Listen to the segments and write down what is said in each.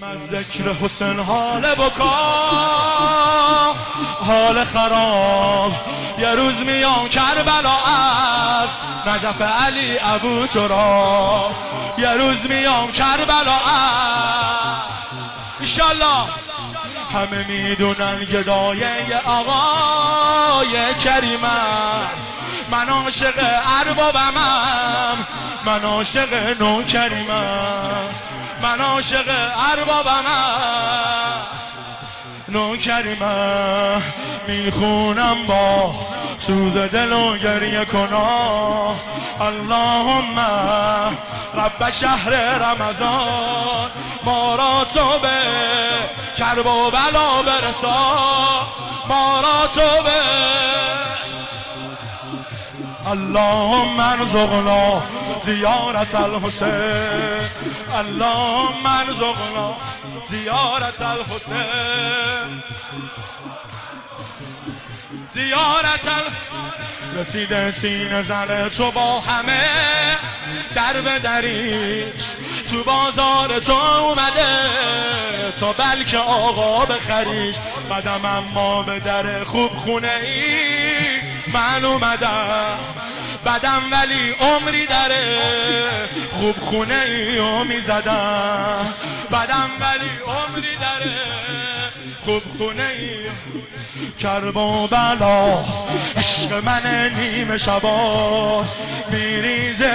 از ذکر حسین حال بکا حال خراب یه روز میام کربلا از نجف علی ابو ترا یه روز میام کربلا از ایشالله همه می‌دونن گدایه آقای کریمم من عاشق اربابمم من عاشق نوکریمم من عاشق اربابمم نوکریمم می‌خونم با سوز دل و گریه کنا. اللهم رب شهر رمضان. ما را تو به کرب و بلا برسا. ما را تو به اللهم ارزقنا زیارت الحسین. اللهم ارزقنا زیارت الحسین. زیارت رسیده سین زن تو با همه. در به دریش تو بازار تو اومده. تا بلکه آقا بخریش بدم اما به در خوب خونه ای. من اومدم بدم ولی عمری داره. خوب خونه ای و می‌زدم بدم ولی عمری داره. خوب خونه ای کرب و بلا عشق من نیمه شباس میریزه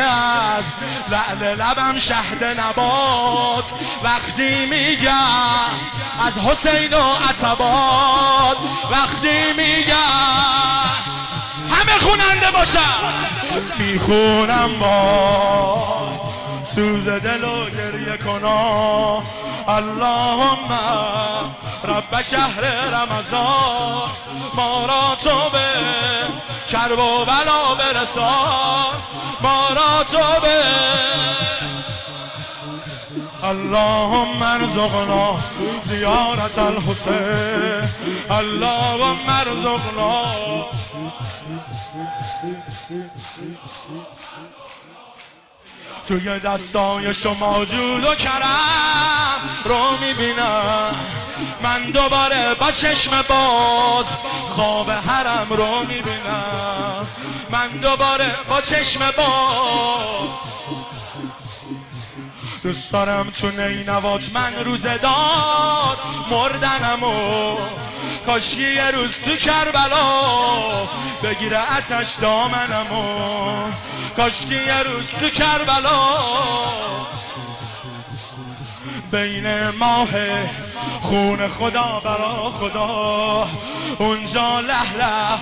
از لعل لبم شهد نبات. وقتی میگم از حسین و عطبات وقتی میگم خوننده باشم. می‌خونم با سوز دل و گریه کنا. اللهم رب شهر رمضان ما را تو به کرب و بلا برسان. ما را تو به اللهم ارزقنا زیارت الحسین. اللهم ارزقنا sleep, sleep, sleep, sleep, sleep, sleep. توی دستای شما جود و کرم رو می‌بینم. من دوباره با چشم باز خواب حرم رو می‌بینم. من دوباره با چشم باز دوست دارم تو نینوات من روز داد مردنم و کاشکی یه روز تو کربلا بگیره اتش دامنم و کاشکی یه روز تو کربلا بین ماه خون خدا برا خدا. اونجا له له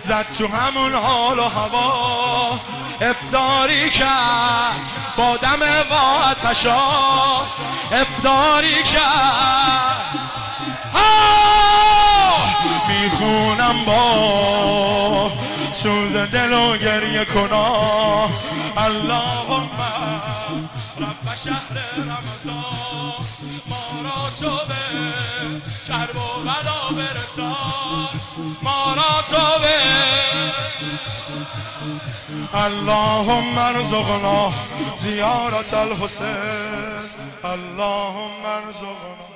زد تو همون حال و هوا. افتاری کرد با دم و اتشا افتاری کرد می‌خونم با سوز دل و گریه کنا. اللهم رب شهر رمضان. ما را تو به کرب و بلا برسان. ما را تو به اللهم ارزقنا زیارت الحسین. اللهم ارزقنا